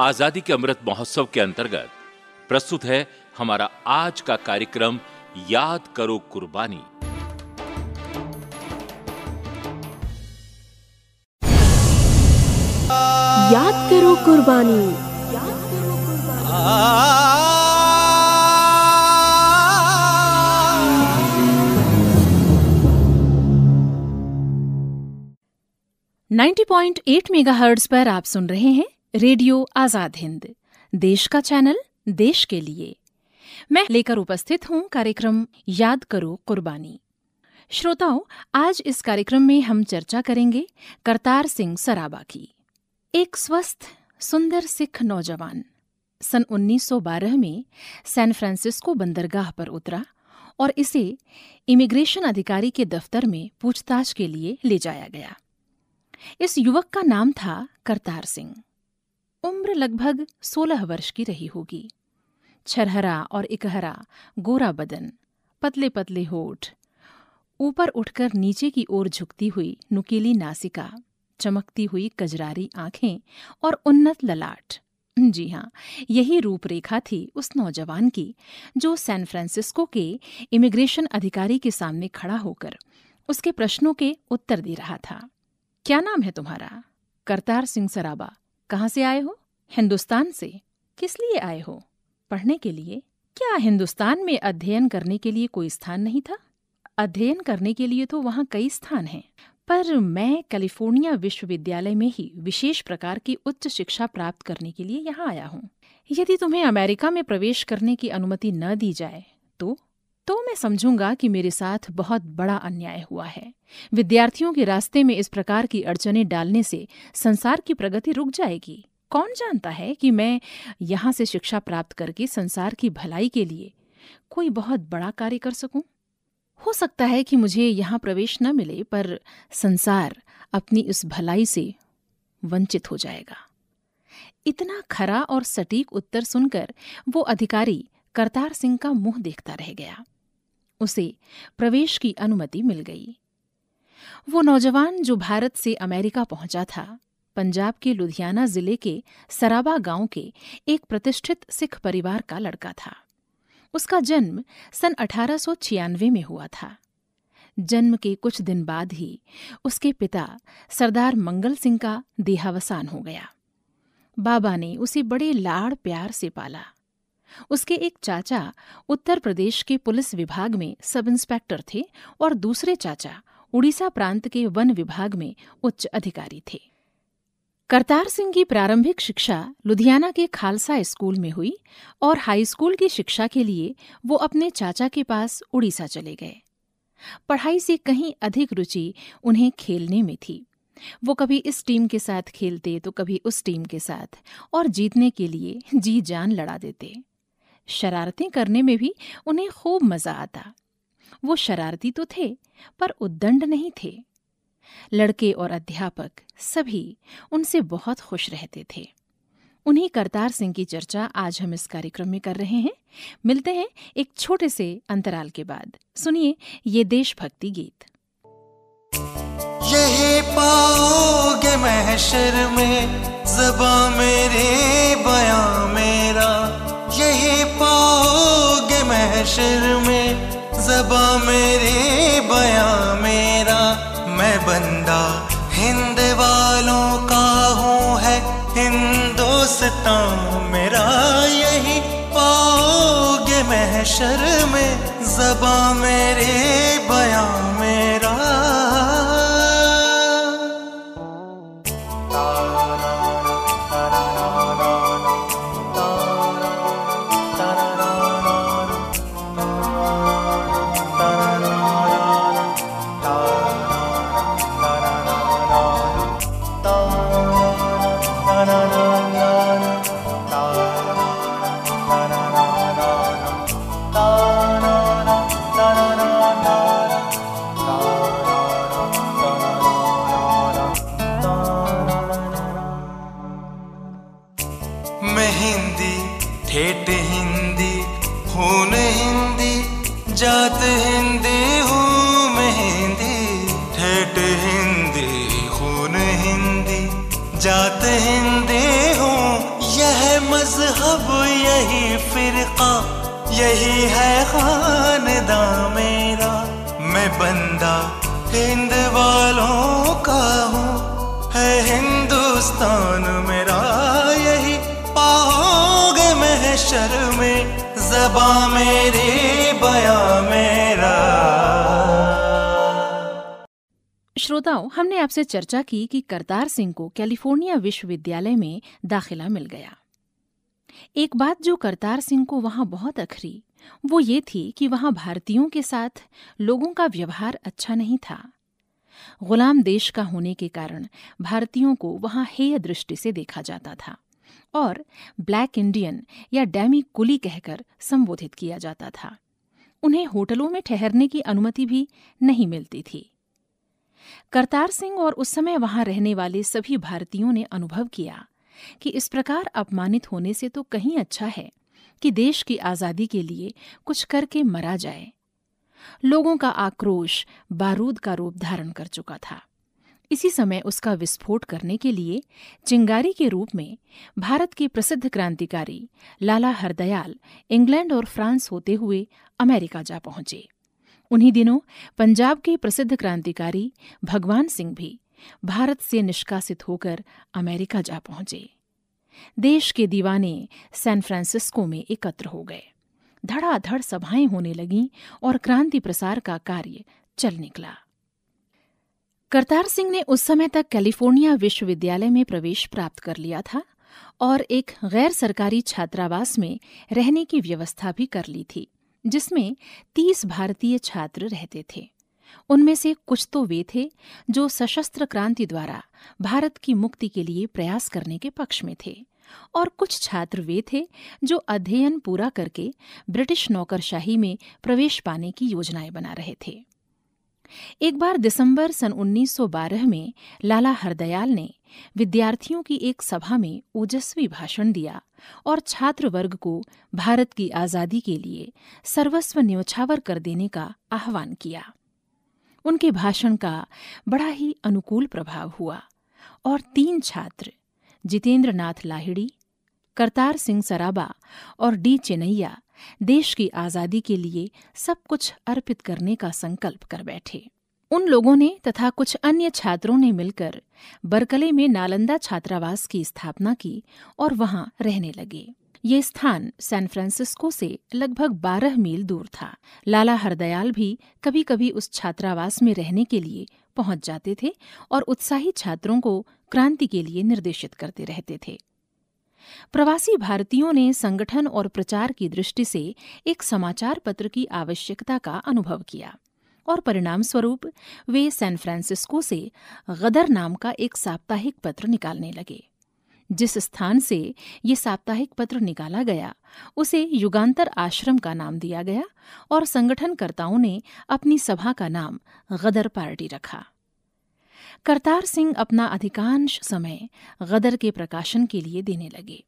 आज़ादी के अमृत महोत्सव के अंतर्गत प्रस्तुत है हमारा आज का कार्यक्रम याद करो कुर्बानी। याद करो कुर्बानी। याद करो कुर्बानी नाइन्टी पॉइंट एट मेगा पर आप सुन रहे हैं रेडियो आज़ाद हिंद। देश का चैनल, देश के लिए। मैं लेकर उपस्थित हूँ कार्यक्रम याद करो कुर्बानी। श्रोताओं, आज इस कार्यक्रम में हम चर्चा करेंगे करतार सिंह सराबा की। एक स्वस्थ, सुंदर सिख नौजवान। सन 1912 में सैन फ्रांसिस्को बंदरगाह पर उतरा और इसे इमिग्रेशन अधिकारी के दफ्तर में पूछताछ के लिए ले जाया गया। इस युवक का नाम था करतार सिंह। उम्र लगभग 16 वर्ष की रही होगी। छरहरा और इकहरा, गोरा बदन पतले पतले होठ। ऊपर उठकर नीचे की ओर झुकती हुई नुकीली नासिका, चमकती हुई कजरारी आँखें और उन्नत ललाट। जी हाँ यही रूपरेखा थी उस नौजवान की, जो सैन फ्रांसिस्को के इमिग्रेशन अधिकारी के सामने खड़ा होकर उसके प्रश्नों के उत्तर दे रहा था। क्या नाम है तुम्हारा? करतार सिंह सराबा। कहाँ से आए हो? हिंदुस्तान से। किस लिए आए हो? पढ़ने के लिए। क्या हिंदुस्तान में अध्ययन करने के लिए कोई स्थान नहीं था? अध्ययन करने के लिए तो वहाँ कई स्थान हैं। पर मैं कैलिफ़ोर्निया विश्वविद्यालय में ही विशेष प्रकार की उच्च शिक्षा प्राप्त करने के लिए यहाँ आया हूँ। यदि तुम्हें अमेरिका में प्रवेश करने की अनुमति न दी जाए तो? तो मैं समझूँगा कि मेरे साथ बहुत बड़ा अन्याय हुआ है। विद्यार्थियों के रास्ते में इस प्रकार की अड़चने डालने से संसार की प्रगति रुक जाएगी। कौन जानता है कि मैं यहाँ से शिक्षा प्राप्त करके संसार की भलाई के लिए कोई बहुत बड़ा कार्य कर सकूँ? हो सकता है कि मुझे यहाँ प्रवेश न मिले, पर संसार अपनी इस भलाई से वंचित हो जाएगा। इतना खरा और सटीक उत्तर सुनकर वो अधिकारी करतार सिंह का मुँह देखता रह गया। उसे प्रवेश की अनुमति मिल गई। वो नौजवान जो भारत से अमेरिका पहुँचा था, पंजाब के लुधियाना ज़िले के सराबा गाँव के एक प्रतिष्ठित सिख परिवार का लड़का था। उसका जन्म सन अठारह सौ छियानवे में हुआ था। जन्म के कुछ दिन बाद ही उसके पिता सरदार मंगल सिंह का देहावसान हो गया। बाबा ने उसे बड़े लाड़ प्यार से पाला। उसके एक चाचा उत्तर प्रदेश के पुलिस विभाग में सब इंस्पेक्टर थे और दूसरे चाचा उड़ीसा प्रांत के वन विभाग में उच्च अधिकारी थे। करतार सिंह की प्रारंभिक शिक्षा लुधियाना के खालसा स्कूल में हुई और हाई स्कूल की शिक्षा के लिए वो अपने चाचा के पास उड़ीसा चले गए। पढ़ाई से कहीं अधिक रुचि उन्हें खेलने में थी। वो कभी इस टीम के साथ खेलते तो कभी उस टीम के साथ और जीतने के लिए जी जान लड़ा देते। शरारतें करने में भी उन्हें खूब मज़ा आता। वो शरारती तो थे, पर उद्दंड नहीं थे। लड़के और अध्यापक सभी उनसे बहुत खुश रहते थे। उन्हीं करतार सिंह की चर्चा आज हम इस कार्यक्रम में कर रहे हैं। मिलते हैं एक छोटे से अंतराल के बाद। सुनिए ये देशभक्ति गीत। यही पाओगे महशर में, जबा मेरे बया मेरा। यही पाओगे महशर में, जबा मेरे बया मेरा। मैं बंदा हिंद वालों का हूँ, है हिंदुस्तान मेरा। यही पाओगे महशर में, जबा मेरा जात हिंदी हूँ, यह मज़हब, यही फिरका, यही है खानदां मेरा। मैं बंदा हिंद वालों का हूँ, है हिंदुस्तान मेरा यही। पाओगे महशर में जबा मेरी बया मेरा श्रोताओं, हमने आपसे चर्चा की कि करतार सिंह को कैलिफ़ोर्निया विश्वविद्यालय में दाखिला मिल गया। एक बात जो करतार सिंह को वहाँ बहुत अखरी, वो ये थी कि वहाँ भारतीयों के साथ लोगों का व्यवहार अच्छा नहीं था। गुलाम देश का होने के कारण भारतीयों को वहाँ हेय दृष्टि से देखा जाता था और ब्लैक इंडियन या डैमी कुली कहकर संबोधित किया जाता था। उन्हें होटलों में ठहरने की अनुमति भी नहीं मिलती थी। करतार सिंह और उस समय वहाँ रहने वाले सभी भारतीयों ने अनुभव किया कि इस प्रकार अपमानित होने से तो कहीं अच्छा है कि देश की आज़ादी के लिए कुछ करके मरा जाए। लोगों का आक्रोश बारूद का रूप धारण कर चुका था। इसी समय उसका विस्फोट करने के लिए चिंगारी के रूप में भारत के प्रसिद्ध क्रांतिकारी लाला हरदयाल इंग्लैंड और फ्रांस होते हुए अमेरिका जा पहुँचे। उन्हीं दिनों पंजाब के प्रसिद्ध क्रांतिकारी भगवान सिंह भी भारत से निष्कासित होकर अमेरिका जा पहुँचे। देश के दीवाने सैन फ्रांसिस्को में एकत्र हो गए। धड़ाधड़ सभाएँ होने लगीं और क्रांति प्रसार का कार्य चल निकला। करतार सिंह ने उस समय तक कैलिफ़ोर्निया विश्वविद्यालय में प्रवेश प्राप्त कर लिया था और एक गैर सरकारी छात्रावास में रहने की व्यवस्था भी कर ली थी। जिसमें तीस भारतीय छात्र रहते थे। उनमें से कुछ तो वे थे जो सशस्त्र क्रांति द्वारा भारत की मुक्ति के लिए प्रयास करने के पक्ष में थे। और कुछ छात्र वे थे जो अध्ययन पूरा करके ब्रिटिश नौकरशाही में प्रवेश पाने की योजनाएँ बना रहे थे। एक बार दिसंबर सन 1912 में लाला हरदयाल ने विद्यार्थियों की एक सभा में ओजस्वी भाषण दिया और छात्र वर्ग को भारत की आज़ादी के लिए सर्वस्व न्योछावर कर देने का आह्वान किया। उनके भाषण का बड़ा ही अनुकूल प्रभाव हुआ और तीन छात्र जितेंद्र नाथ लाहिड़ी, करतार सिंह सराबा और डी चेनैया देश की आज़ादी के लिए सब कुछ अर्पित करने का संकल्प कर बैठे। उन लोगों ने तथा कुछ अन्य छात्रों ने मिलकर बरकले में नालंदा छात्रावास की स्थापना की और वहाँ रहने लगे। ये स्थान सैन फ्रांसिस्को से लगभग 12 मील दूर था। लाला हरदयाल भी कभी कभी उस छात्रावास में रहने के लिए पहुँच जाते थे और उत्साही छात्रों को क्रांति के लिए निर्देशित करते रहते थे। प्रवासी भारतीयों ने संगठन और प्रचार की दृष्टि से एक समाचार पत्र की आवश्यकता का अनुभव किया और परिणाम स्वरूप वे सैन फ्रांसिस्को से गदर नाम का एक साप्ताहिक पत्र निकालने लगे। जिस स्थान से ये साप्ताहिक पत्र निकाला गया, उसे युगांतर आश्रम का नाम दिया गया और संगठनकर्ताओं ने अपनी सभा का नाम गदर पार्टी रखा। करतार सिंह अपना अधिकांश समय गदर के प्रकाशन के लिए देने लगे।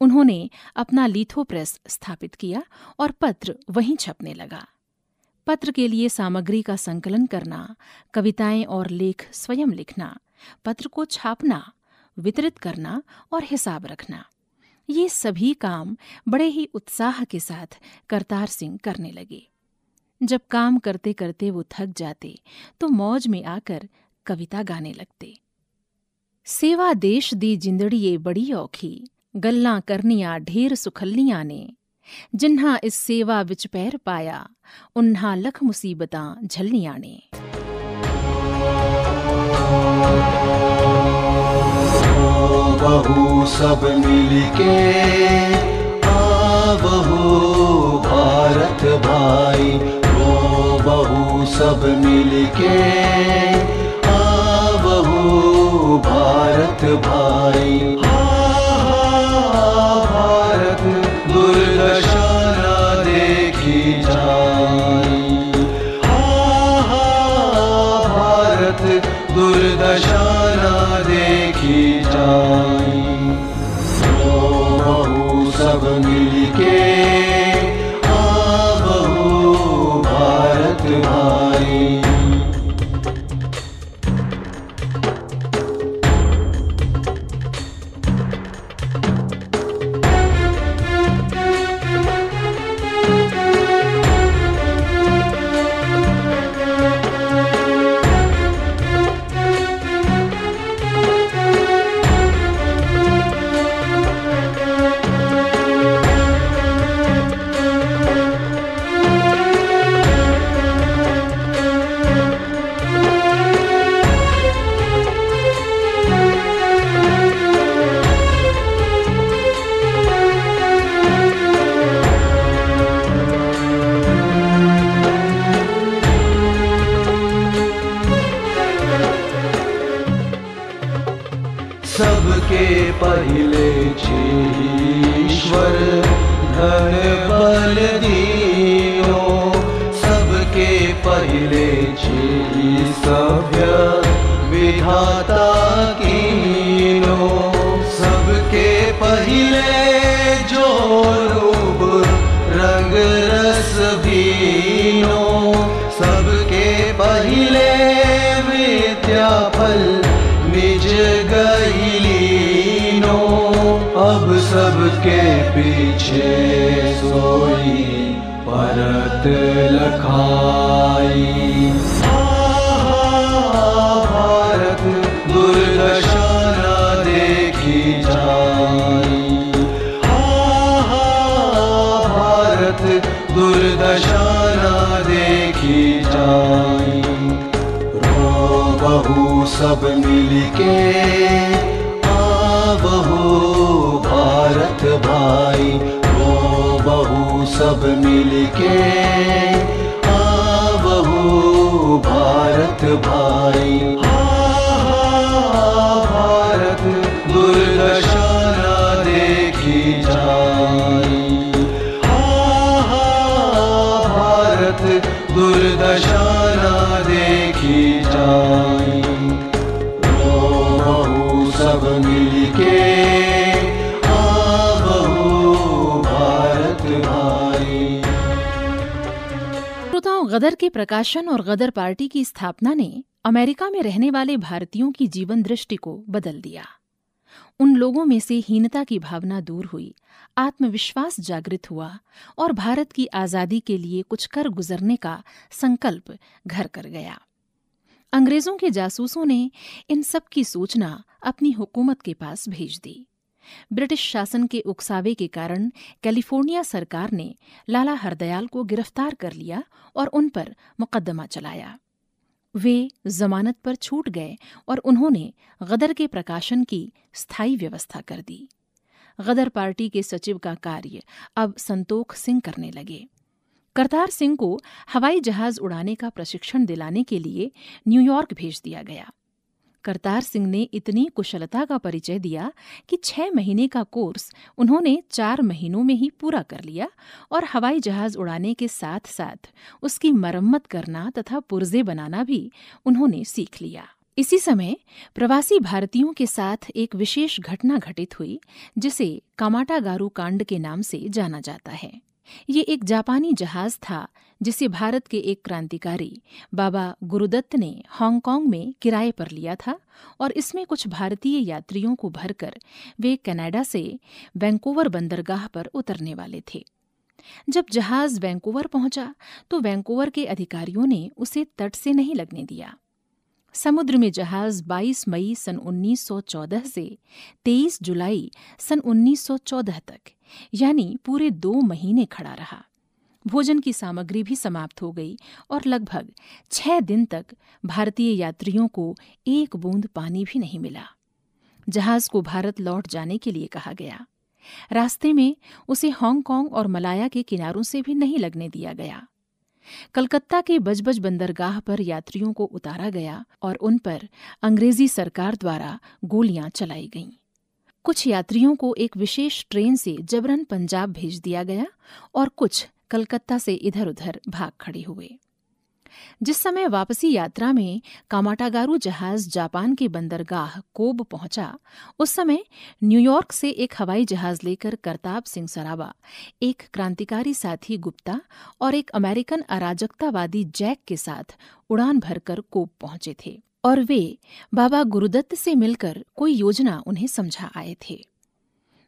उन्होंने अपना लिथो प्रेस स्थापित किया और पत्र वहीं छपने लगा। पत्र के लिए सामग्री का संकलन करना, कविताएँ और लेख स्वयं लिखना, पत्र को छापना, वितरित करना और हिसाब रखना, ये सभी काम बड़े ही उत्साह के साथ करतार सिंह करने लगे। जब काम करते करते वो थक जाते तो मौज में आकर कविता गाने लगते। सेवा देश दी जिंदड़िए बड़ी औखी, गल्ला करनिया ढेर सुखल्लियाँ ने। जिन्हा इस सेवा विच पैर पाया, उन्हा लख मुसीबतां झल्लियाँ ने। बहू सब मिलके, आवहो भारत भाई ओ बहू सब मिलके भारत भाई। जाई रो बहू सब मिलके, आवहो भारत भाई। रो बहू सब मिलके, आवहो भारत भाई। के प्रकाशन और गदर पार्टी की स्थापना ने अमेरिका में रहने वाले भारतीयों की जीवन दृष्टि को बदल दिया। उन लोगों में से हीनता की भावना दूर हुई, आत्मविश्वास जागृत हुआ और भारत की आज़ादी के लिए कुछ कर गुजरने का संकल्प घर कर गया। अंग्रेज़ों के जासूसों ने इन सब की सूचना अपनी हुकूमत के पास भेज दी। ब्रिटिश शासन के उकसावे के कारण कैलिफ़ोर्निया सरकार ने लाला हरदयाल को गिरफ़्तार कर लिया और उन पर मुकदमा चलाया। वे जमानत पर छूट गए और उन्होंने गदर के प्रकाशन की स्थायी व्यवस्था कर दी। गदर पार्टी के सचिव का कार्य अब संतोख सिंह करने लगे। करतार सिंह को हवाई जहाज़ उड़ाने का प्रशिक्षण दिलाने के लिए न्यूयॉर्क भेज दिया गया। करतार सिंह ने इतनी कुशलता का परिचय दिया कि छह महीने का कोर्स उन्होंने चार महीनों में ही पूरा कर लिया और हवाई जहाज़ उड़ाने के साथ साथ उसकी मरम्मत करना तथा पुर्जे बनाना भी उन्होंने सीख लिया। इसी समय प्रवासी भारतीयों के साथ एक विशेष घटना घटित हुई, जिसे कामाटागारू कांड के नाम से जाना जाता है। ये एक जापानी जहाज़ था, जिसे भारत के एक क्रांतिकारी, बाबा गुरुदत्त ने हांगकांग में किराए पर लिया था और इसमें कुछ भारतीय यात्रियों को भरकर वे कनाडा से वैंकूवर बंदरगाह पर उतरने वाले थे। जब जहाज़ वैंकूवर पहुँचा तो वैंकूवर के अधिकारियों ने उसे तट से नहीं लगने दिया। समुद्र में जहाज़ 22 मई सन 1914 से 23 जुलाई सन 1914 तक यानी पूरे दो महीने खड़ा रहा। भोजन की सामग्री भी समाप्त हो गई और लगभग छह दिन तक भारतीय यात्रियों को एक बूंद पानी भी नहीं मिला। जहाज़ को भारत लौट जाने के लिए कहा गया। रास्ते में उसे हांगकांग और मलाया के किनारों से भी नहीं लगने दिया गया। कलकत्ता के बजबज बंदरगाह पर यात्रियों को उतारा गया और उन पर अंग्रेज़ी सरकार द्वारा गोलियाँ चलाई गईं। कुछ यात्रियों को एक विशेष ट्रेन से जबरन पंजाब भेज दिया गया और कुछ कलकत्ता से इधर उधर भाग खड़े हुए। जिस समय वापसी यात्रा में कामाटागारू जहाज़ जापान के बंदरगाह कोब पहुँचा, उस समय न्यूयॉर्क से एक हवाई जहाज़ लेकर करताब सिंह सराबा, एक क्रांतिकारी साथी गुप्ता और एक अमेरिकन अराजकतावादी जैक के साथ उड़ान भरकर कोब पहुँचे थे। और वे बाबा गुरुदत्त से मिलकर कोई योजना उन्हें समझा आए थे।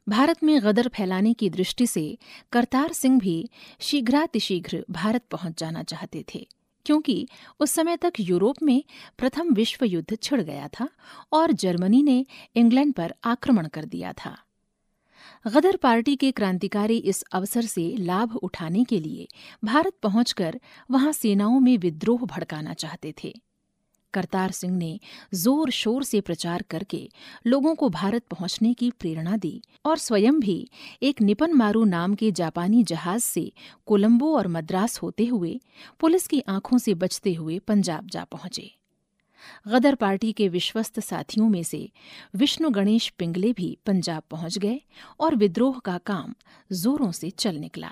भारत में गदर फैलाने की दृष्टि से करतार सिंह भी शीघ्रातिशीघ्र भारत पहुँच जाना चाहते थे, क्योंकि उस समय तक यूरोप में प्रथम विश्व युद्ध छिड़ गया था और जर्मनी ने इंग्लैंड पर आक्रमण कर दिया था। गदर पार्टी के क्रांतिकारी इस अवसर से लाभ उठाने के लिए भारत पहुंचकर वहाँ सेनाओं में विद्रोह भड़काना चाहते थे। करतार सिंह ने ज़ोर शोर से प्रचार करके लोगों को भारत पहुँचने की प्रेरणा दी और स्वयं भी एक निपन मारू नाम के जापानी जहाज़ से कोलंबो और मद्रास होते हुए, पुलिस की आँखों से बचते हुए पंजाब जा पहुँचे। गदर पार्टी के विश्वस्त साथियों में से विष्णु गणेश पिंगले भी पंजाब पहुँच गए और विद्रोह का काम जोरों से चल निकला।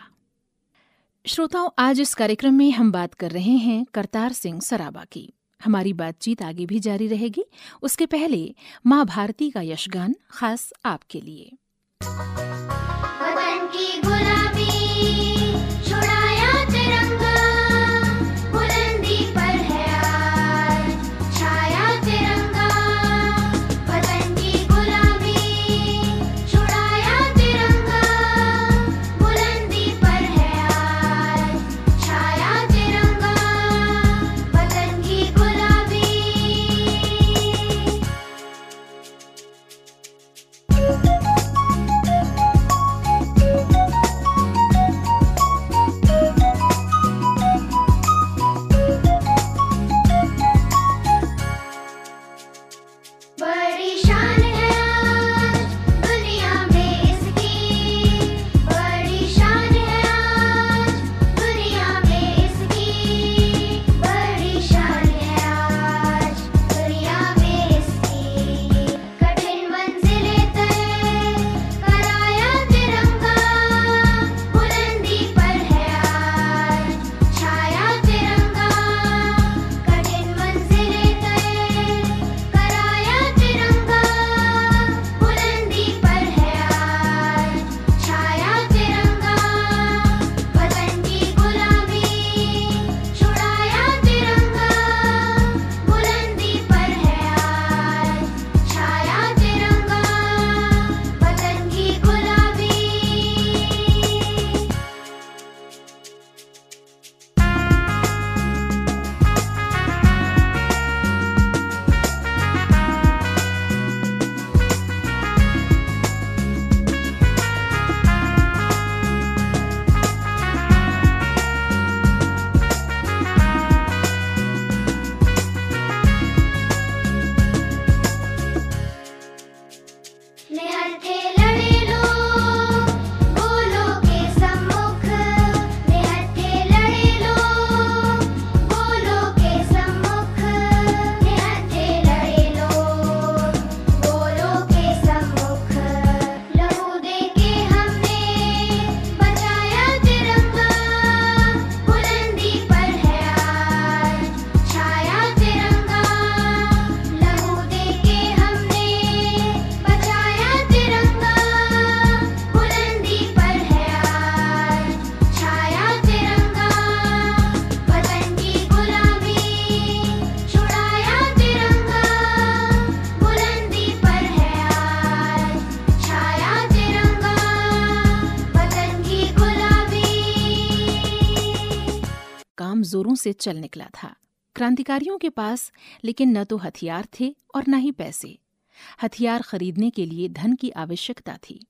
श्रोताओं, आज इस कार्यक्रम में हम बात कर रहे हैं करतार सिंह सराबा की। हमारी बातचीत आगे भी जारी रहेगी। उसके पहले माँ भारती का यशगान खास आपके लिए। से चल निकला था। क्रांतिकारियों के पास लेकिन न तो हथियार थे और न ही पैसे। हथियार खरीदने के लिए धन की आवश्यकता थी।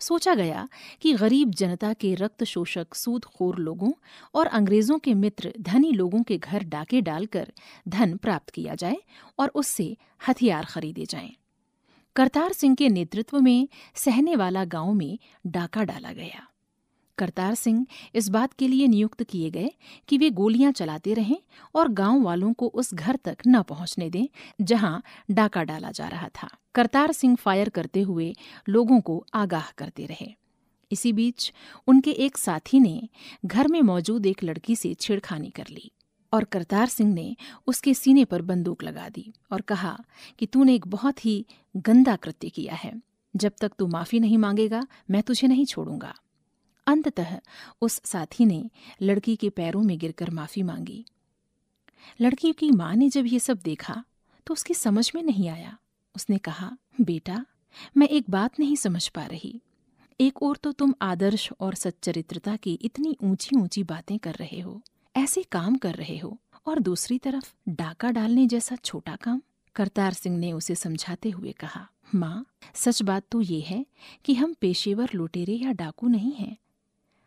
सोचा गया कि गरीब जनता के रक्त शोषक सूदखोर लोगों और अंग्रेज़ों के मित्र धनी लोगों के घर डाके डालकर धन प्राप्त किया जाए और उससे हथियार खरीदे जाएँ। करतार सिंह के नेतृत्व में सहने वाला गाँव में डाका डाला गया। करतार सिंह इस बात के लिए नियुक्त किए गए कि वे गोलियाँ चलाते रहें और गाँव वालों को उस घर तक न पहुँचने दें, जहाँ डाका डाला जा रहा था। करतार सिंह फायर करते हुए लोगों को आगाह करते रहे। इसी बीच उनके एक साथी ने घर में मौजूद एक लड़की से छेड़खानी कर ली और करतार सिंह ने उसके सीने पर बंदूक लगा दी और कहा कि तूने एक बहुत ही गंदा कृत्य किया है। जब तक तू माफ़ी नहीं मांगेगा, मैं तुझे नहीं छोड़ूँगा। अंततः उस साथी ने लड़की के पैरों में गिरकर माफ़ी मांगी। लड़की की माँ ने जब ये सब देखा तो उसकी समझ में नहीं आया। उसने कहा, बेटा, मैं एक बात नहीं समझ पा रही। एक ओर तो तुम आदर्श और सच्चरित्रता की इतनी ऊँची ऊँची बातें कर रहे हो, ऐसे काम कर रहे हो, और दूसरी तरफ़ डाका डालने जैसा छोटा काम? करतार सिंह ने उसे समझाते हुए कहा, माँ, सच बात तो ये है कि हम पेशेवर लुटेरे या डाकू नहीं हैं।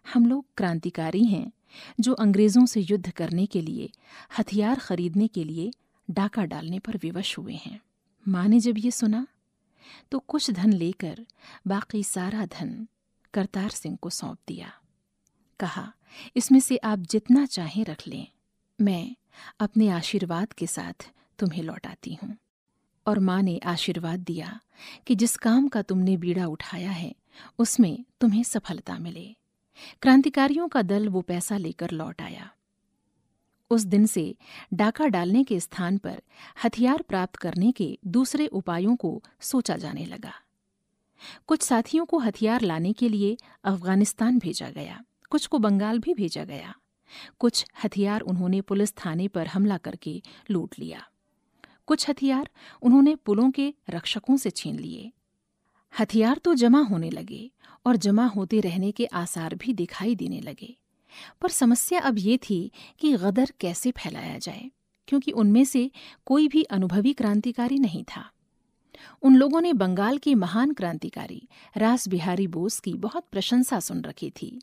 हम लोग क्रांतिकारी हैं, जो अंग्रेज़ों से युद्ध करने के लिए, हथियार खरीदने के लिए डाका डालने पर विवश हुए हैं। माँ ने जब ये सुना तो कुछ धन लेकर बाकी सारा धन करतार सिंह को सौंप दिया। कहा, इसमें से आप जितना चाहें रख लें, मैं अपने आशीर्वाद के साथ तुम्हें लौटाती हूँ। और माँ ने आशीर्वाद दिया कि जिस काम का तुमने बीड़ा उठाया है, उसमें तुम्हें सफलता मिले। क्रांतिकारियों का दल वो पैसा लेकर लौट आया। उस दिन से डाका डालने के स्थान पर हथियार प्राप्त करने के दूसरे उपायों को सोचा जाने लगा। कुछ साथियों को हथियार लाने के लिए अफ़गानिस्तान भेजा गया, कुछ को बंगाल भी भेजा गया। कुछ हथियार उन्होंने पुलिस थाने पर हमला करके लूट लिया। कुछ हथियार उन्होंने पुलों के रक्षकों से छीन लिए। हथियार तो जमा होने लगे और जमा होते रहने के आसार भी दिखाई देने लगे। पर समस्या अब ये थी कि गदर कैसे फैलाया जाए, क्योंकि उनमें से कोई भी अनुभवी क्रांतिकारी नहीं था। उन लोगों ने बंगाल के महान क्रांतिकारी रास बिहारी बोस की बहुत प्रशंसा सुन रखी थी।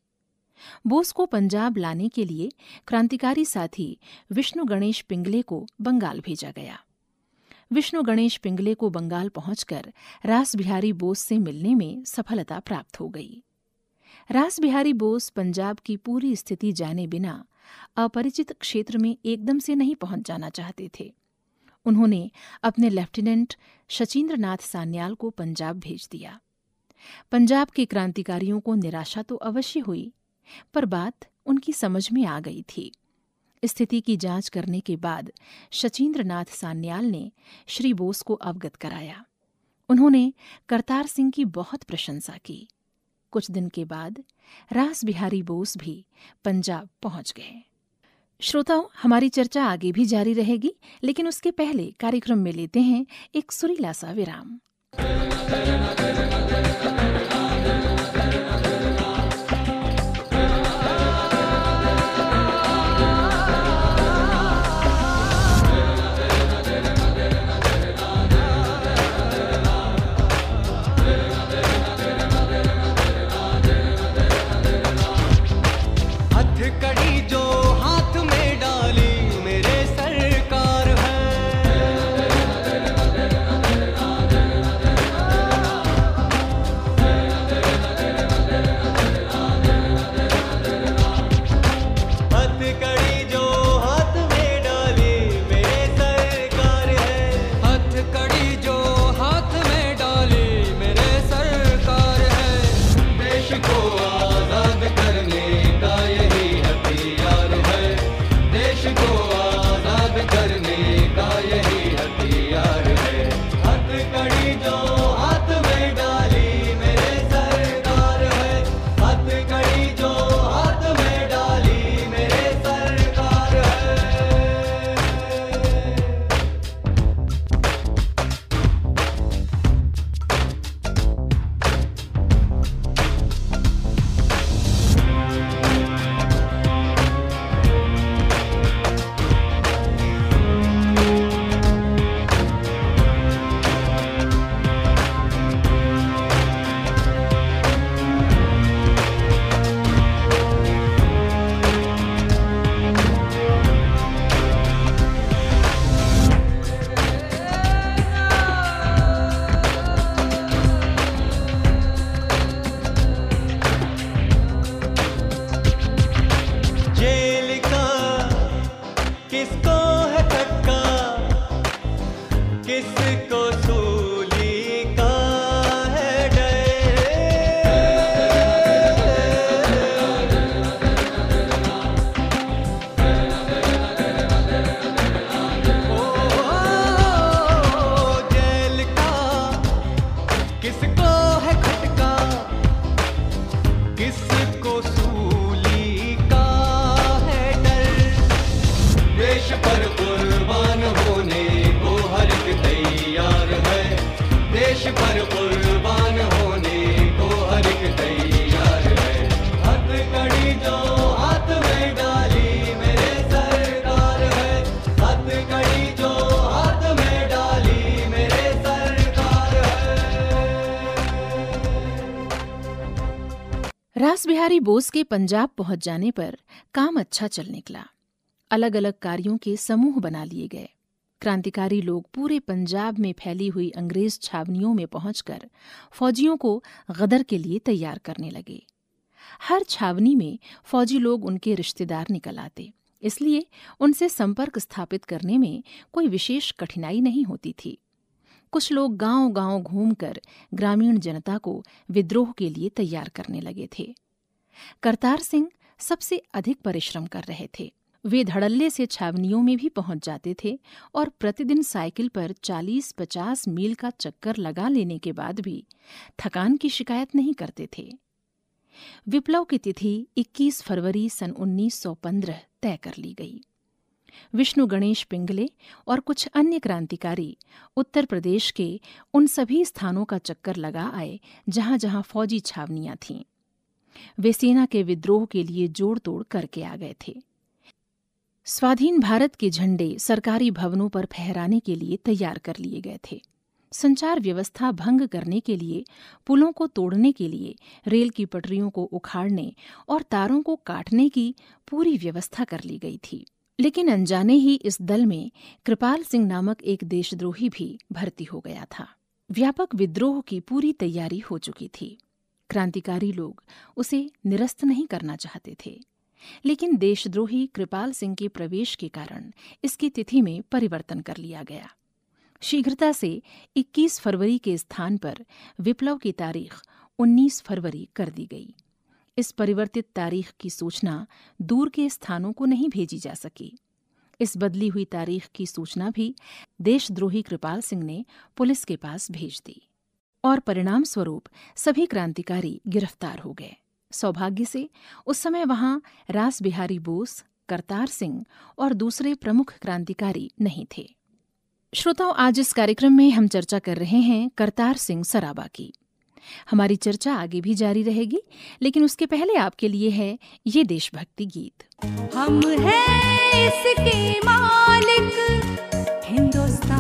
बोस को पंजाब लाने के लिए क्रांतिकारी साथी विष्णु गणेश पिंगले को बंगाल भेजा गया। विष्णु गणेश पिंगले को बंगाल पहुंचकर रास बिहारी बोस से मिलने में सफलता प्राप्त हो गई। रास बिहारी बोस पंजाब की पूरी स्थिति जाने बिना अपरिचित क्षेत्र में एकदम से नहीं पहुँच जाना चाहते थे। उन्होंने अपने लेफ्टिनेंट शचीन्द्र नाथ सान्याल को पंजाब भेज दिया। पंजाब के क्रांतिकारियों को निराशा तो अवश्य हुई, पर बात उनकी समझ में आ गई थी। स्थिति की जाँच करने के बाद शचीन्द्र नाथ सान्याल ने श्री बोस को अवगत कराया। उन्होंने करतार सिंह की बहुत प्रशंसा की। कुछ दिन के बाद रास बिहारी बोस भी पंजाब पहुँच गए। श्रोताओं, हमारी चर्चा आगे भी जारी रहेगी, लेकिन उसके पहले कार्यक्रम में लेते हैं एक सुरीला सा विराम। रास बिहारी बोस के पंजाब पहुँच जाने पर काम अच्छा चल निकला। अलग अलग कार्यों के समूह बना लिए गए। क्रांतिकारी लोग पूरे पंजाब में फैली हुई अंग्रेज़ छावनियों में पहुंचकर फौजियों को गदर के लिए तैयार करने लगे। हर छावनी में फौजी लोग उनके रिश्तेदार निकल आते, इसलिए उनसे संपर्क स्थापित करने में कोई विशेष कठिनाई नहीं होती थी। कुछ लोग गांव-गांव घूमकर ग्रामीण जनता को विद्रोह के लिए तैयार करने लगे थे। करतार सिंह सबसे अधिक परिश्रम कर रहे थे। वे धड़ल्ले से छावनियों में भी पहुँच जाते थे और प्रतिदिन साइकिल पर 40-50 मील का चक्कर लगा लेने के बाद भी थकान की शिकायत नहीं करते थे। विप्लव की तिथि 21 फरवरी सन 1915 तय कर ली गई। विष्णु गणेश पिंगले और कुछ अन्य क्रांतिकारी उत्तर प्रदेश के उन सभी स्थानों का चक्कर लगा आए जहाँ जहाँ फौजी छावनियाँ थीं। वे सेना के विद्रोह के लिए जोड़ तोड़ करके आ गए थे। स्वाधीन भारत के झंडे सरकारी भवनों पर फहराने के लिए तैयार कर लिए गए थे। संचार व्यवस्था भंग करने के लिए, पुलों को तोड़ने के लिए, रेल की पटरियों को उखाड़ने और तारों को काटने की पूरी व्यवस्था कर ली गई थी। लेकिन अनजाने ही इस दल में कृपाल सिंह नामक एक देशद्रोही भी भर्ती हो गया था। व्यापक विद्रोह की पूरी तैयारी हो चुकी थी। क्रांतिकारी लोग उसे निरस्त नहीं करना चाहते थे। लेकिन देशद्रोही कृपाल सिंह के प्रवेश के कारण इसकी तिथि में परिवर्तन कर लिया गया। शीघ्रता से 21 फरवरी के स्थान पर विप्लव की तारीख 19 फरवरी कर दी गई। इस परिवर्तित तारीख की सूचना दूर के स्थानों को नहीं भेजी जा सकी। इस बदली हुई तारीख की सूचना भी देशद्रोही कृपाल सिंह ने पुलिस के पास भेज दी और परिणाम स्वरूप सभी क्रांतिकारी गिरफ़्तार हो गए। सौभाग्य से उस समय वहाँ रास बिहारी बोस, करतार सिंह और दूसरे प्रमुख क्रांतिकारी नहीं थे। श्रोताओं, आज इस कार्यक्रम में हम चर्चा कर रहे हैं करतार सिंह सराबा की। हमारी चर्चा आगे भी जारी रहेगी, लेकिन उसके पहले आपके लिए है ये देशभक्ति गीत। हम हैं इसके मालिक, हिंदुस्तान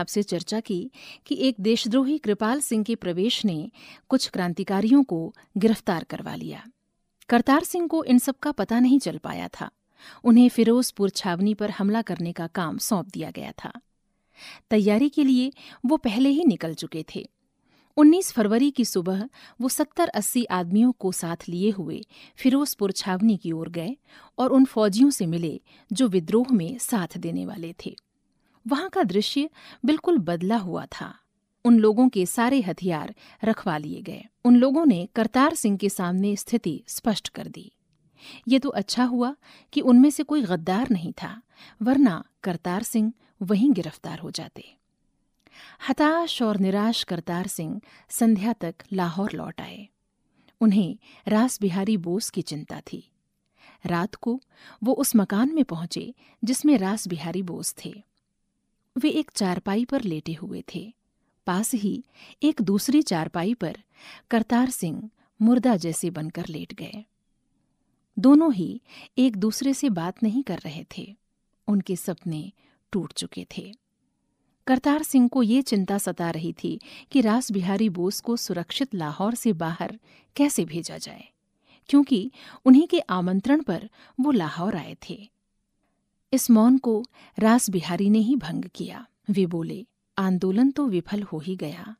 आपसे चर्चा की कि एक देशद्रोही कृपाल सिंह के प्रवेश ने कुछ क्रांतिकारियों को गिरफ़्तार करवा लिया। करतार सिंह को इन सब का पता नहीं चल पाया था। उन्हें फिरोजपुर छावनी पर हमला करने का काम सौंप दिया गया था। तैयारी के लिए वो पहले ही निकल चुके थे। 19 फरवरी की सुबह वो 70-80 आदमियों को साथ लिए हुए फिरोजपुर छावनी की ओर गए और उन फौजियों से मिले जो विद्रोह में साथ देने वाले थे। वहाँ का दृश्य बिल्कुल बदला हुआ था। उन लोगों के सारे हथियार रखवा लिए गए। उन लोगों ने करतार सिंह के सामने स्थिति स्पष्ट कर दी। ये तो अच्छा हुआ कि उनमें से कोई गद्दार नहीं था, वरना करतार सिंह वहीं गिरफ़्तार हो जाते। हताश और निराश करतार सिंह संध्या तक लाहौर लौट आए। उन्हें रास बिहारी बोस की चिंता थी। रात को वो उस मकान में पहुँचे जिसमें रास बिहारी बोस थे। वे एक चारपाई पर लेटे हुए थे। पास ही एक दूसरी चारपाई पर करतार सिंह मुर्दा जैसे बनकर लेट गए। दोनों ही एक दूसरे से बात नहीं कर रहे थे। उनके सपने टूट चुके थे। करतार सिंह को ये चिंता सता रही थी कि रास बिहारी बोस को सुरक्षित लाहौर से बाहर कैसे भेजा जाए, क्योंकि उन्हीं के आमंत्रण पर वो लाहौर आए थे। इस मौन को रास बिहारी ने ही भंग किया। वे बोले, आंदोलन तो विफल हो ही गया।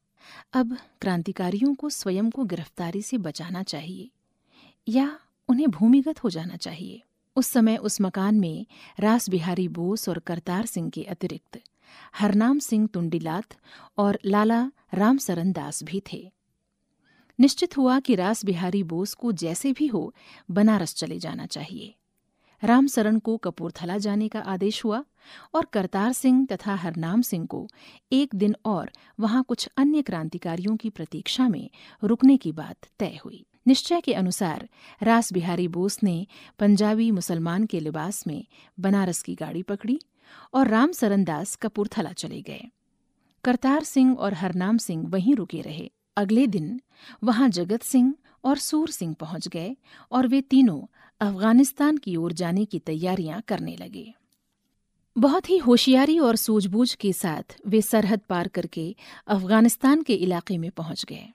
अब क्रांतिकारियों को स्वयं को गिरफ्तारी से बचाना चाहिए, या उन्हें भूमिगत हो जाना चाहिए। उस समय उस मकान में रास बिहारी बोस और करतार सिंह के अतिरिक्त हरनाम सिंह तुंडिलात और लाला रामसरन दास भी थे। निश्चित हुआ कि रास बिहारी बोस को जैसे भी हो, बनारस चले जाना चाहिए। रामसरन को कपूरथला जाने का आदेश हुआ और करतार सिंह तथा हरनाम सिंह को एक दिन और वहाँ कुछ अन्य क्रांतिकारियों की प्रतीक्षा में रुकने की बात तय हुई। निश्चय के अनुसार रास बिहारी बोस ने पंजाबी मुसलमान के लिबास में बनारस की गाड़ी पकड़ी और राम सरनदास कपूरथला चले गए। करतार सिंह और हरनाम सिंह वहीं रुके रहे। अगले दिन वहाँ जगत सिंह और सूर सिंह पहुँच गए और वे तीनों अफ़गानिस्तान की ओर जाने की तैयारियाँ करने लगे। बहुत ही होशियारी और सूझबूझ के साथ वे सरहद पार करके अफ़गानिस्तान के इलाके में पहुँच गए।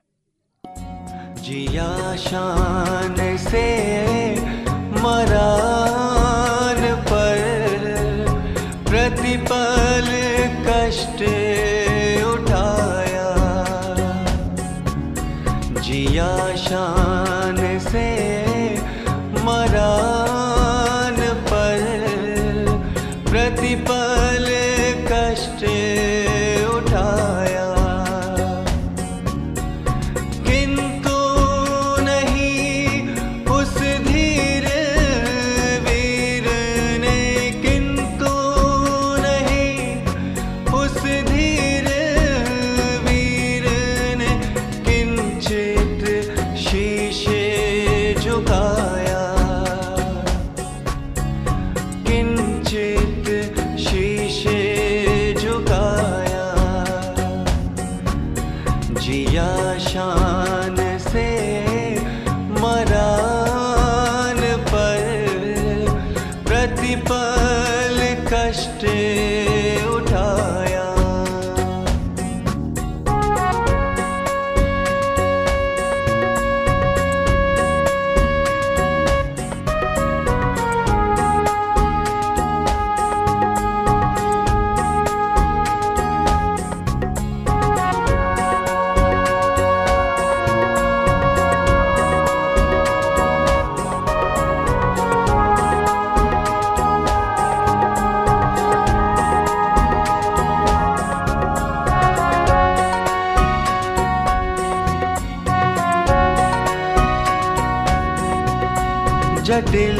जिया शान से मरान पर प्रतिपल कष्ट उठाया। जिया शान जटिल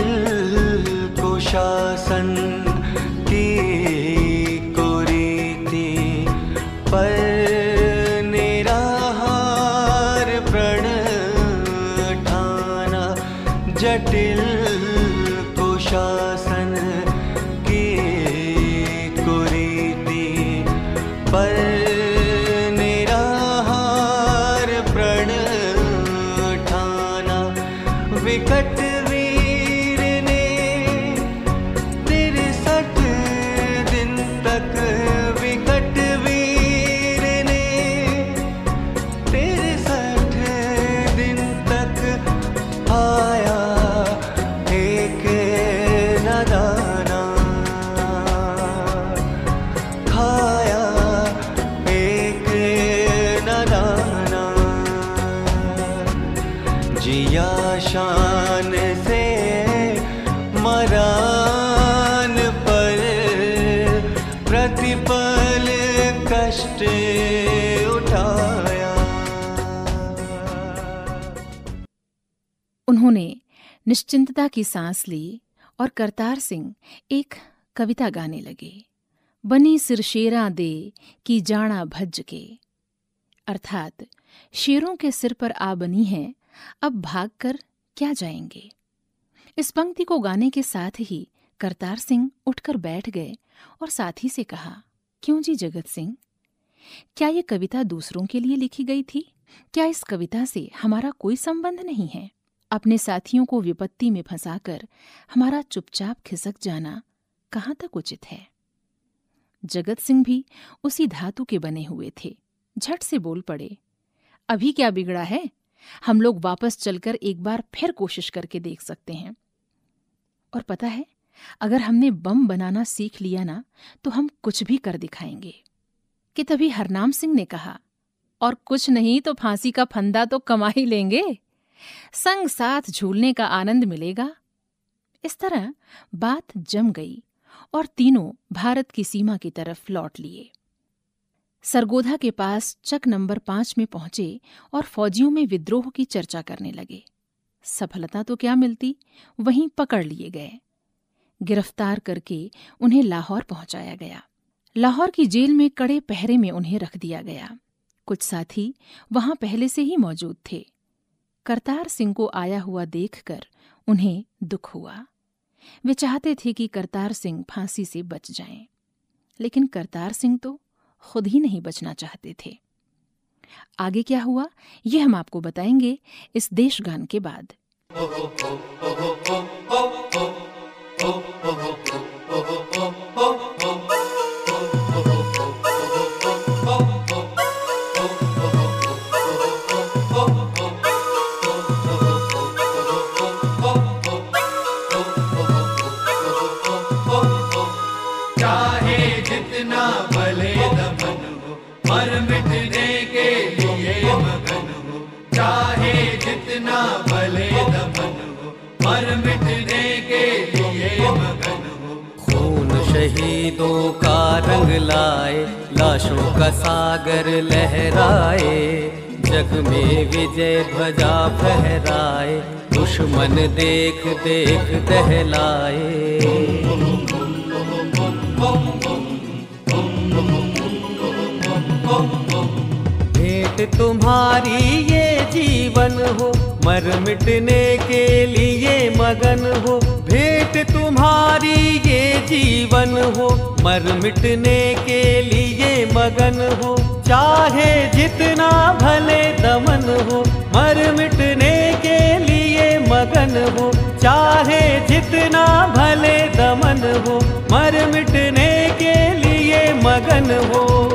निश्चिंतता की सांस ली और करतार सिंह एक कविता गाने लगे। बनी सिर शेरा दे की जाना भज के। अर्थात, शेरों के सिर पर आ बनी है, अब भागकर क्या जाएँगे? इस पंक्ति को गाने के साथ ही करतार सिंह उठकर बैठ गए और साथी से कहा, क्यों जी जगत सिंह? क्या ये कविता दूसरों के लिए लिखी गई थी? क्या इस कविता से हमारा कोई संबंध नहीं है? अपने साथियों को विपत्ति में फंसाकर हमारा चुपचाप खिसक जाना कहाँ तक उचित है? जगत सिंह भी उसी धातु के बने हुए थे, झट से बोल पड़े, अभी क्या बिगड़ा है? हम लोग वापस चलकर एक बार फिर कोशिश करके देख सकते हैं। और पता है, अगर हमने बम बनाना सीख लिया ना तो हम कुछ भी कर दिखाएँगे। कि तभी हरनाम सिंह ने कहा, और कुछ नहीं तो फांसी का फंदा तो कमा ही लेंगे। संग साथ झूलने का आनंद मिलेगा। इस तरह बात जम गई और तीनों भारत की सीमा की तरफ़ लौट लिए। सरगोधा के पास चक नंबर पाँच में पहुँचे और फौजियों में विद्रोह की चर्चा करने लगे। सफलता तो क्या मिलती? वहीं पकड़ लिए गए। गिरफ़्तार करके उन्हें लाहौर पहुँचाया गया। लाहौर की जेल में कड़े पहरे में उन्हें रख दिया गया। कुछ साथी वहाँ पहले से ही मौजूद थे। करतार सिंह को आया हुआ देखकर उन्हें दुख हुआ। वे चाहते थे कि करतार सिंह फांसी से बच जाएँ, लेकिन करतार सिंह तो खुद ही नहीं बचना चाहते थे। आगे क्या हुआ ये हम आपको बताएँगे इस देशगान के बाद। चाहे का सागर लहराए, जग में विजय ध्वजा फहराए, दुश्मन देख देख दहलाए। भेंट तुम्हारी ये जीवन हो, मर मिटने के लिए मगन हो। भेंट तुम्हारी ये जीवन हो, मर मिटने के लिए मगन हो, चाहे जितना भले दमन हो, मर मिटने के लिए मगन हो, चाहे जितना भले दमन हो, मर मिटने के लिए मगन हो।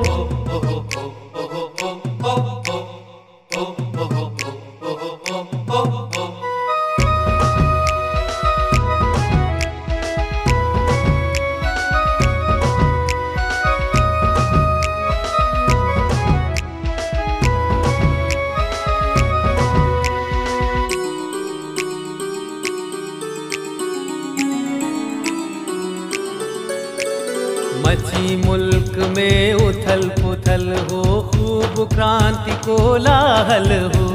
उथल पुथल हो, खूब क्रांति को लाहल हो।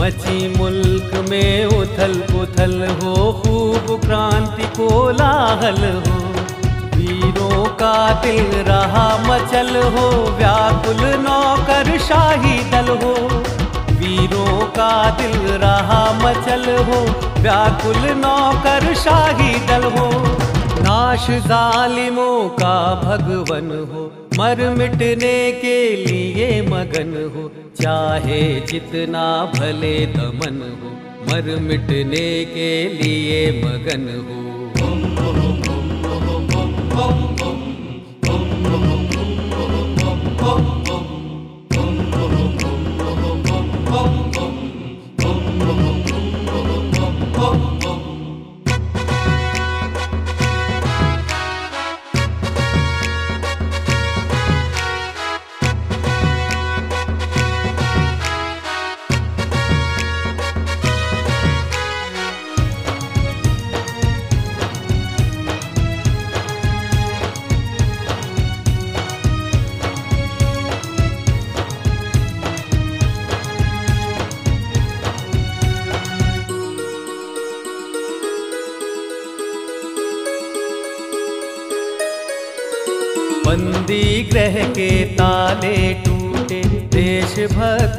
मची मुल्क में उथल पुथल हो, खूब क्रांति को लाहल हो। वीरों का दिल रहा मचल हो, व्याकुल नौकर शाही दल हो। वीरों का दिल रहा मचल हो, व्याकुल नौकर शाही दल हो। नाश जालिमों का भगवन हो, मर मिटने के लिए मगन हो, चाहे जितना भले दमन हो, मर मिटने के लिए मगन हो।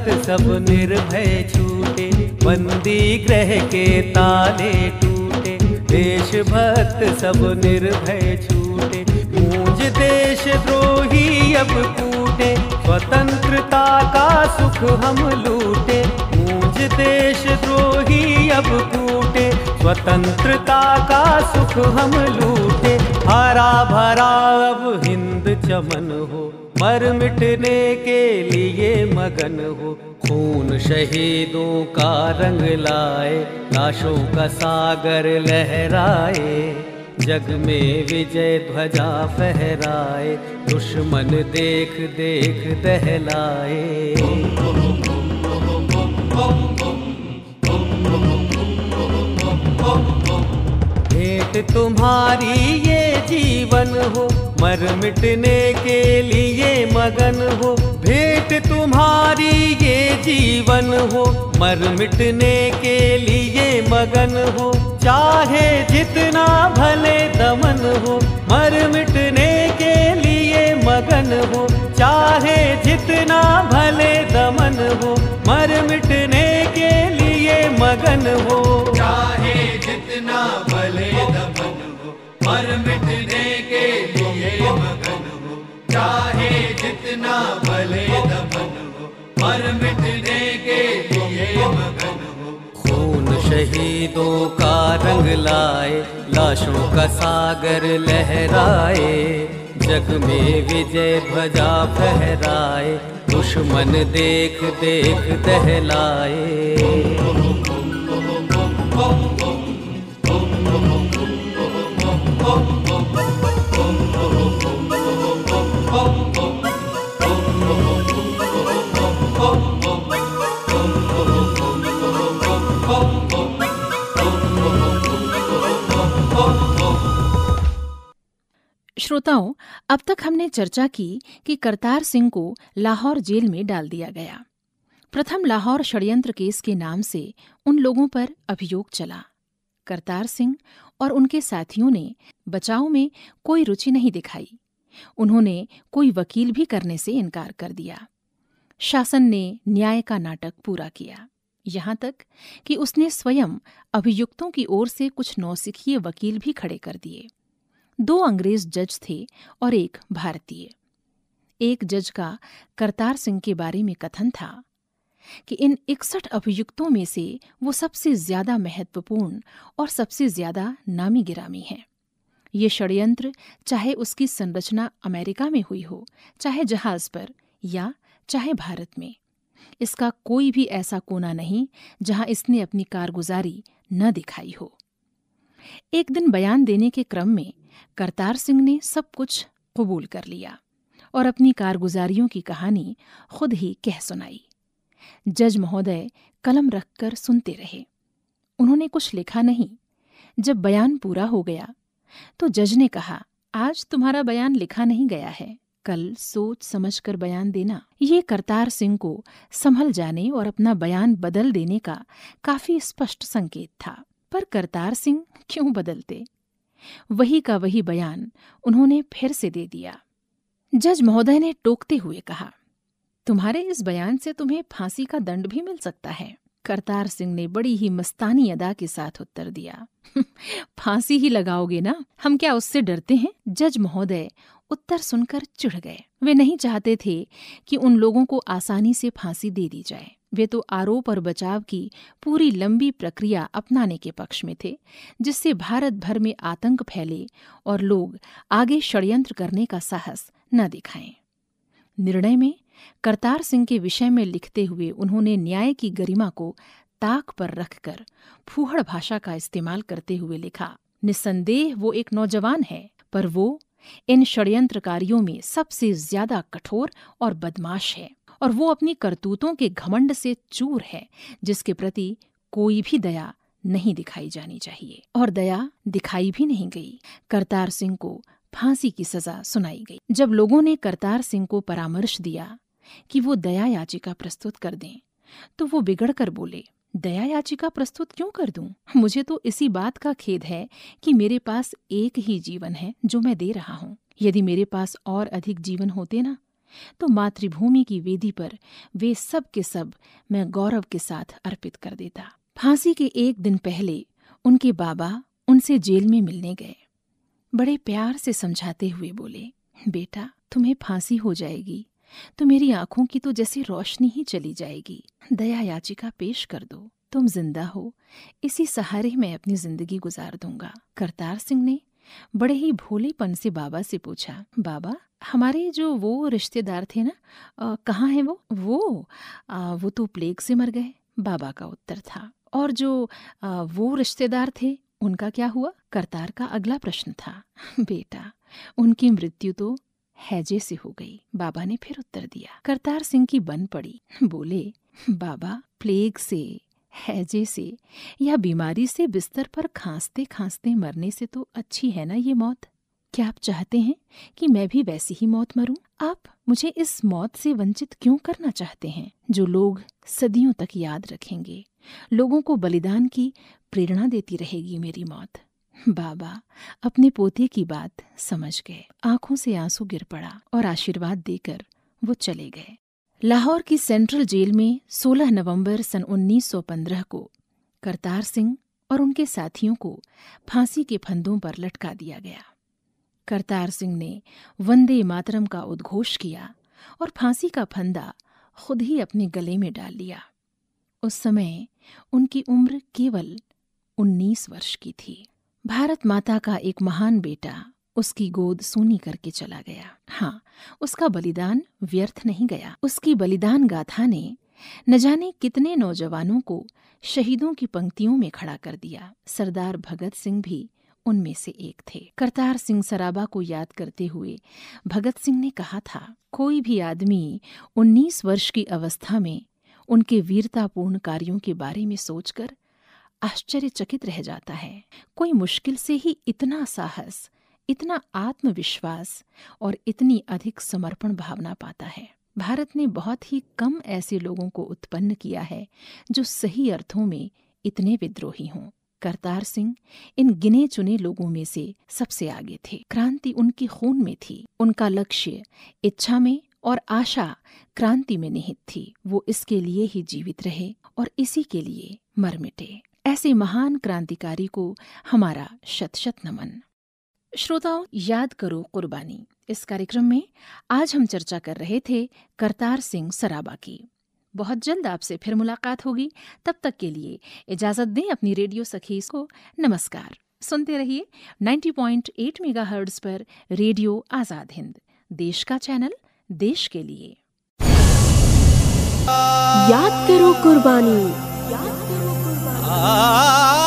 सब निर्भय छूटे, बंदी ग्रह के ताले टूटे। देश भक्त सब निर्भय छूटे, मूंज देश द्रोही अब कूटे। स्वतंत्रता का सुख हम लूटे, मूंज देश द्रोही अब कूटे। स्वतंत्रता का सुख हम लूटे, हरा भरा अब हिंद चमन हो। मर मिटने के लिए मगन हो। खून शहीदों का रंग लाए, लाशों का सागर लहराए। जग में विजय ध्वजा फहराए, दुश्मन देख देख दहलाए। भेंट तुम्हारी ये जीवन हो, मर मिटने के लिए मगन हो। भेंट तुम्हारी ये जीवन हो, मर मिटने के लिए मगन हो। चाहे जितना भले दमन हो, मर मिटने के लिए मगन हो। चाहे जितना भले दमन हो, मर मिटने के लिए मगन हो। चाहे जितना मिटने के लिए मगन हो, चाहे जितना भले दमन हो मर मिटने के लिए मगन हो। खून शहीदों का रंग लाए, लाशों का सागर लहराए, जग में विजय ध्वजा फहराए, दुश्मन देख देख दहलाए। श्रोताओं, अब तक हमने चर्चा की कि करतार सिंह को लाहौर जेल में डाल दिया गया। प्रथम लाहौर षड्यंत्र केस के नाम से उन लोगों पर अभियोग चला। करतार सिंह और उनके साथियों ने बचाव में कोई रुचि नहीं दिखाई। उन्होंने कोई वकील भी करने से इनकार कर दिया। शासन ने न्याय का नाटक पूरा किया। यहाँ तक कि उसने स्वयं अभियुक्तों की ओर से कुछ नौसिखिए वकील भी खड़े कर दिए। दो अंग्रेज़ जज थे और एक भारतीय। एक जज का करतार सिंह के बारे में कथन था कि इन इकसठ अभियुक्तों में से वो सबसे ज़्यादा महत्वपूर्ण और सबसे ज़्यादा नामी गिरामी है। ये षड्यंत्र चाहे उसकी संरचना अमेरिका में हुई हो, चाहे जहाज़ पर या चाहे भारत में। इसका कोई भी ऐसा कोना नहीं जहाँ इसने अपनी कारगुजारी न दिखाई हो। एक दिन बयान देने के क्रम में करतार सिंह ने सब कुछ कबूल कर लिया और अपनी कारगुजारियों की कहानी खुद ही कह सुनाई। जज महोदय कलम रखकर सुनते रहे। उन्होंने कुछ लिखा नहीं। जब बयान पूरा हो गया तो जज ने कहा, आज तुम्हारा बयान लिखा नहीं गया है। कल सोच समझकर बयान देना। ये करतार सिंह को संभल जाने और अपना बयान बदल देने का काफ़ी स्पष्ट संकेत था। पर करतार सिंह क्यों बदलते? वही का वही बयान उन्होंने फिर से दे दिया। जज महोदय ने टोकते हुए कहा, तुम्हारे इस बयान से तुम्हें फांसी का दंड भी मिल सकता है। करतार सिंह ने बड़ी ही मस्तानी अदा के साथ उत्तर दिया फांसी ही लगाओगे ना? हम क्या उससे डरते हैं? जज महोदय उत्तर सुनकर चिढ़ गए। वे नहीं चाहते थे कि उन लोगों को आसानी से फांसी दे दी जाए। वे तो आरोप और बचाव की पूरी लंबी प्रक्रिया अपनाने के पक्ष में थे, जिससे भारत भर में आतंक फैले और लोग आगे षड्यंत्र करने का साहस न दिखाएँ। निर्णय में करतार सिंह के विषय में लिखते हुए उन्होंने न्याय की गरिमा को ताक पर रखकर फूहड़ भाषा का इस्तेमाल करते हुए लिखा निसंदेह वो एक नौजवान है, पर वो इन षड्यंत्रकारियों में सबसे ज़्यादा कठोर और बदमाश है। और वो अपनी करतूतों के घमंड से चूर है, जिसके प्रति कोई भी दया नहीं दिखाई जानी चाहिए। और दया दिखाई भी नहीं गई। करतार सिंह को फांसी की सजा सुनाई गई। जब लोगों ने करतार सिंह को परामर्श दिया कि वो दया याचिका प्रस्तुत कर दें तो वो बिगड़ कर बोले, दया याचिका प्रस्तुत क्यों कर दूँ? मुझे तो इसी बात का खेद है कि मेरे पास एक ही जीवन है जो मैं दे रहा हूँ। यदि मेरे पास और अधिक जीवन होते ना तो मातृभूमि की वेदी पर वे सब के सब मैं गौरव के साथ अर्पित कर देता। फांसी के एक दिन पहले उनके बाबा उनसे जेल में मिलने गए। बड़े प्यार से समझाते हुए बोले, बेटा, तुम्हें फांसी हो जाएगी तो मेरी आँखों की तो जैसे रोशनी ही चली जाएगी। दया याचिका पेश कर दो, तुम ज़िंदा हो, इसी सहारे मैं अपनी ज़िंदगी गुजार दूँगा। करतार सिंह ने बड़े ही भोलेपन से बाबा से पूछा बाबा हमारे जो वो रिश्तेदार थे ना कहाँ हैं वो? वो आ, वो तो प्लेग से मर गए। बाबा का उत्तर था और जो आ, वो रिश्तेदार थे उनका क्या हुआ? करतार का अगला प्रश्न था। बेटा उनकी मृत्यु तो हैजे से हो गई। बाबा ने फिर उत्तर दिया करतार सिंह की बन पड़ी। बोले बाबा प्लेग से। हैजे से या बीमारी से बिस्तर पर खांसते खांसते मरने से तो अच्छी है ना ये मौत? क्या आप चाहते हैं कि मैं भी वैसी ही मौत मरूं? आप मुझे इस मौत से वंचित क्यों करना चाहते हैं, जो लोग सदियों तक याद रखेंगे? लोगों को बलिदान की प्रेरणा देती रहेगी मेरी मौत। बाबा, अपने पोते की बात समझ गए। आँखों से आँसू गिर पड़ा और आशीर्वाद देकर वो चले गए। लाहौर की सेंट्रल जेल में 16 नवंबर सन 1915 को करतार सिंह और उनके साथियों को फांसी के फंदों पर लटका दिया गया। करतार सिंह ने वंदे मातरम का उद्घोष किया और फांसी का फंदा खुद ही अपने गले में डाल लिया। उस समय उनकी उम्र केवल 19 वर्ष की थी। भारत माता का एक महान बेटा उसकी गोद सूनी करके चला गया। हाँ उसका बलिदान व्यर्थ नहीं गया। उसकी बलिदान गाथा ने न जाने कितने नौजवानों को शहीदों की पंक्तियों में खड़ा कर दिया। सरदार भगत सिंह भी उनमें से एक थे। करतार सिंह सराबा को याद करते हुए भगत सिंह ने कहा था, कोई भी आदमी 19 वर्ष की अवस्था में उनके वीरतापूर्ण कार्यों के बारे में सोचकर आश्चर्यचकित रह जाता है। कोई मुश्किल से ही इतना साहस इतना आत्मविश्वास और इतनी अधिक समर्पण भावना पाता है। भारत ने बहुत ही कम ऐसे लोगों को उत्पन्न किया है, जो सही अर्थों में इतने विद्रोही हों। करतार सिंह इन गिने चुने लोगों में से सबसे आगे थे। क्रांति उनकी खून में थी। उनका लक्ष्य इच्छा में और आशा क्रांति में निहित थी। वो इसके लिए ही जीवित रहे और इसी के लिए मर मिटे। ऐसे महान क्रांतिकारी को हमारा शत शत नमन। श्रोताओं, याद करो कुर्बानी। इस कार्यक्रम में आज हम चर्चा कर रहे थे करतार सिंह सराबा की। बहुत जल्द आपसे फिर मुलाकात होगी। तब तक के लिए इजाज़त दें अपनी रेडियो सखी को। नमस्कार। सुनते रहिए 90.8 मेगाहर्ट्ज पर रेडियो आज़ाद हिंद। देश का चैनल, देश के लिए। याद करो कुर्बानी। याद करो कुर्बानी।